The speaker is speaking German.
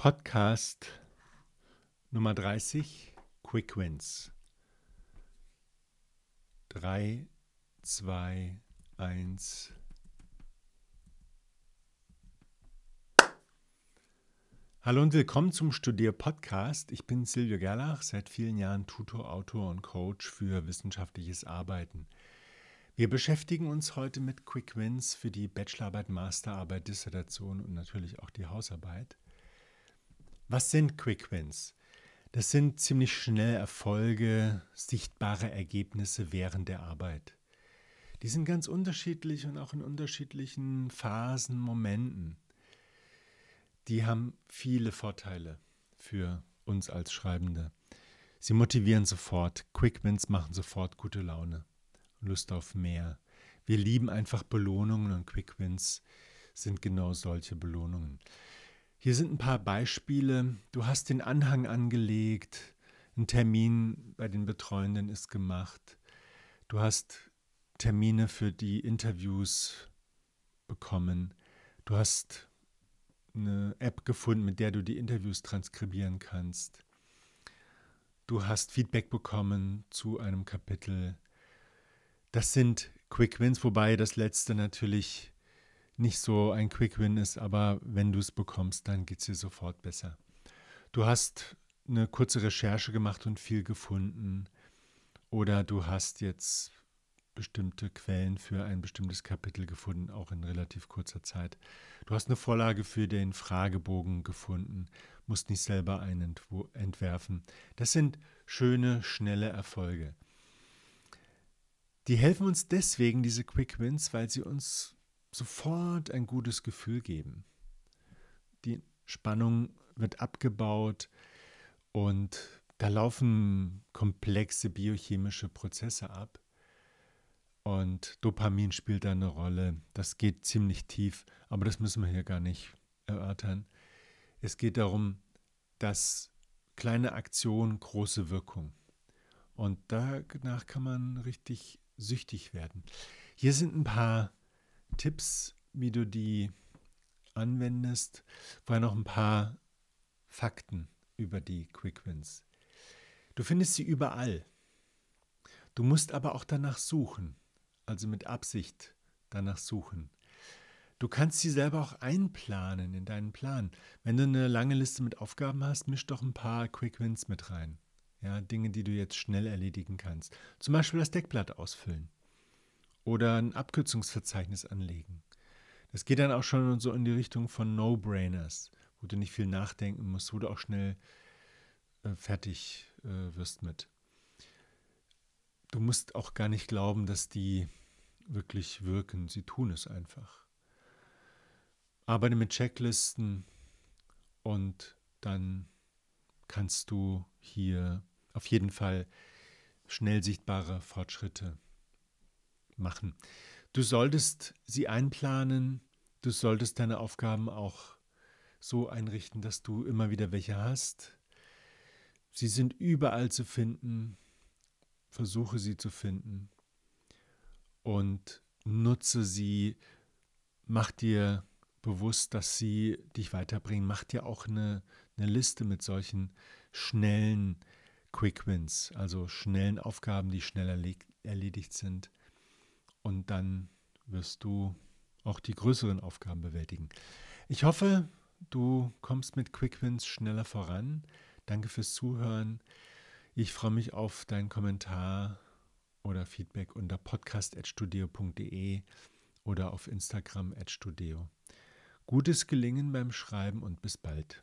Podcast Nummer 30, Quick Wins. 3, 2, 1. Hallo und willkommen zum Studier-Podcast. Ich bin Silvio Gerlach, seit vielen Jahren Tutor, Autor und Coach für wissenschaftliches Arbeiten. Wir beschäftigen uns heute mit Quick Wins für die Bachelorarbeit, Masterarbeit, Dissertation und natürlich auch die Hausarbeit. Was sind Quick Wins? Das sind ziemlich schnell Erfolge, sichtbare Ergebnisse während der Arbeit. Die sind ganz unterschiedlich und auch in unterschiedlichen Phasen, Momenten. Die haben viele Vorteile für uns als Schreibende. Sie motivieren sofort. Quick Wins machen sofort gute Laune. Lust auf mehr. Wir lieben einfach Belohnungen und Quick Wins sind genau solche Belohnungen. Hier sind ein paar Beispiele. Du hast den Anhang angelegt, ein Termin bei den Betreuenden ist gemacht. Du hast Termine für die Interviews bekommen. Du hast eine App gefunden, mit der du die Interviews transkribieren kannst. Du hast Feedback bekommen zu einem Kapitel. Das sind Quick Wins, wobei das letzte natürlich nicht so ein Quick Win ist, aber wenn du es bekommst, dann geht es dir sofort besser. Du hast eine kurze Recherche gemacht und viel gefunden oder du hast jetzt bestimmte Quellen für ein bestimmtes Kapitel gefunden, auch in relativ kurzer Zeit. Du hast eine Vorlage für den Fragebogen gefunden, musst nicht selber einen entwerfen. Das sind schöne, schnelle Erfolge. Die helfen uns deswegen, diese Quick Wins, weil sie uns sofort ein gutes Gefühl geben. Die Spannung wird abgebaut und da laufen komplexe biochemische Prozesse ab. Und Dopamin spielt eine Rolle. Das geht ziemlich tief, aber das müssen wir hier gar nicht erörtern. Es geht darum, dass kleine Aktion, große Wirkung. Und danach kann man richtig süchtig werden. Hier sind ein paar Tipps, wie du die anwendest. Vorher noch ein paar Fakten über die Quick Wins. Du findest sie überall. Du musst aber auch danach suchen, also mit Absicht danach suchen. Du kannst sie selber auch einplanen in deinen Plan. Wenn du eine lange Liste mit Aufgaben hast, misch doch ein paar Quick Wins mit rein. Ja, Dinge, die du jetzt schnell erledigen kannst. Zum Beispiel das Deckblatt ausfüllen oder ein Abkürzungsverzeichnis anlegen. Das geht dann auch schon so in die Richtung von No-Brainers, wo du nicht viel nachdenken musst, wo du auch schnell äh, fertig äh, wirst mit. Du musst auch gar nicht glauben, dass die wirklich wirken. Sie tun es einfach. Arbeite mit Checklisten und dann kannst du hier auf jeden Fall schnell sichtbare Fortschritte machen. Du solltest sie einplanen, du solltest deine Aufgaben auch so einrichten, dass du immer wieder welche hast. Sie sind überall zu finden. Versuche sie zu finden und nutze sie. Mach dir bewusst, dass sie dich weiterbringen. Mach dir auch eine, eine Liste mit solchen schnellen Quick Wins, also schnellen Aufgaben, die schnell erledigt sind dann wirst du auch die größeren Aufgaben bewältigen. Ich hoffe, du kommst mit Quick Wins schneller voran. Danke fürs Zuhören. Ich freue mich auf deinen Kommentar oder Feedback unter podcast.studio.de oder auf Instagram at studio. Gutes Gelingen beim Schreiben und bis bald.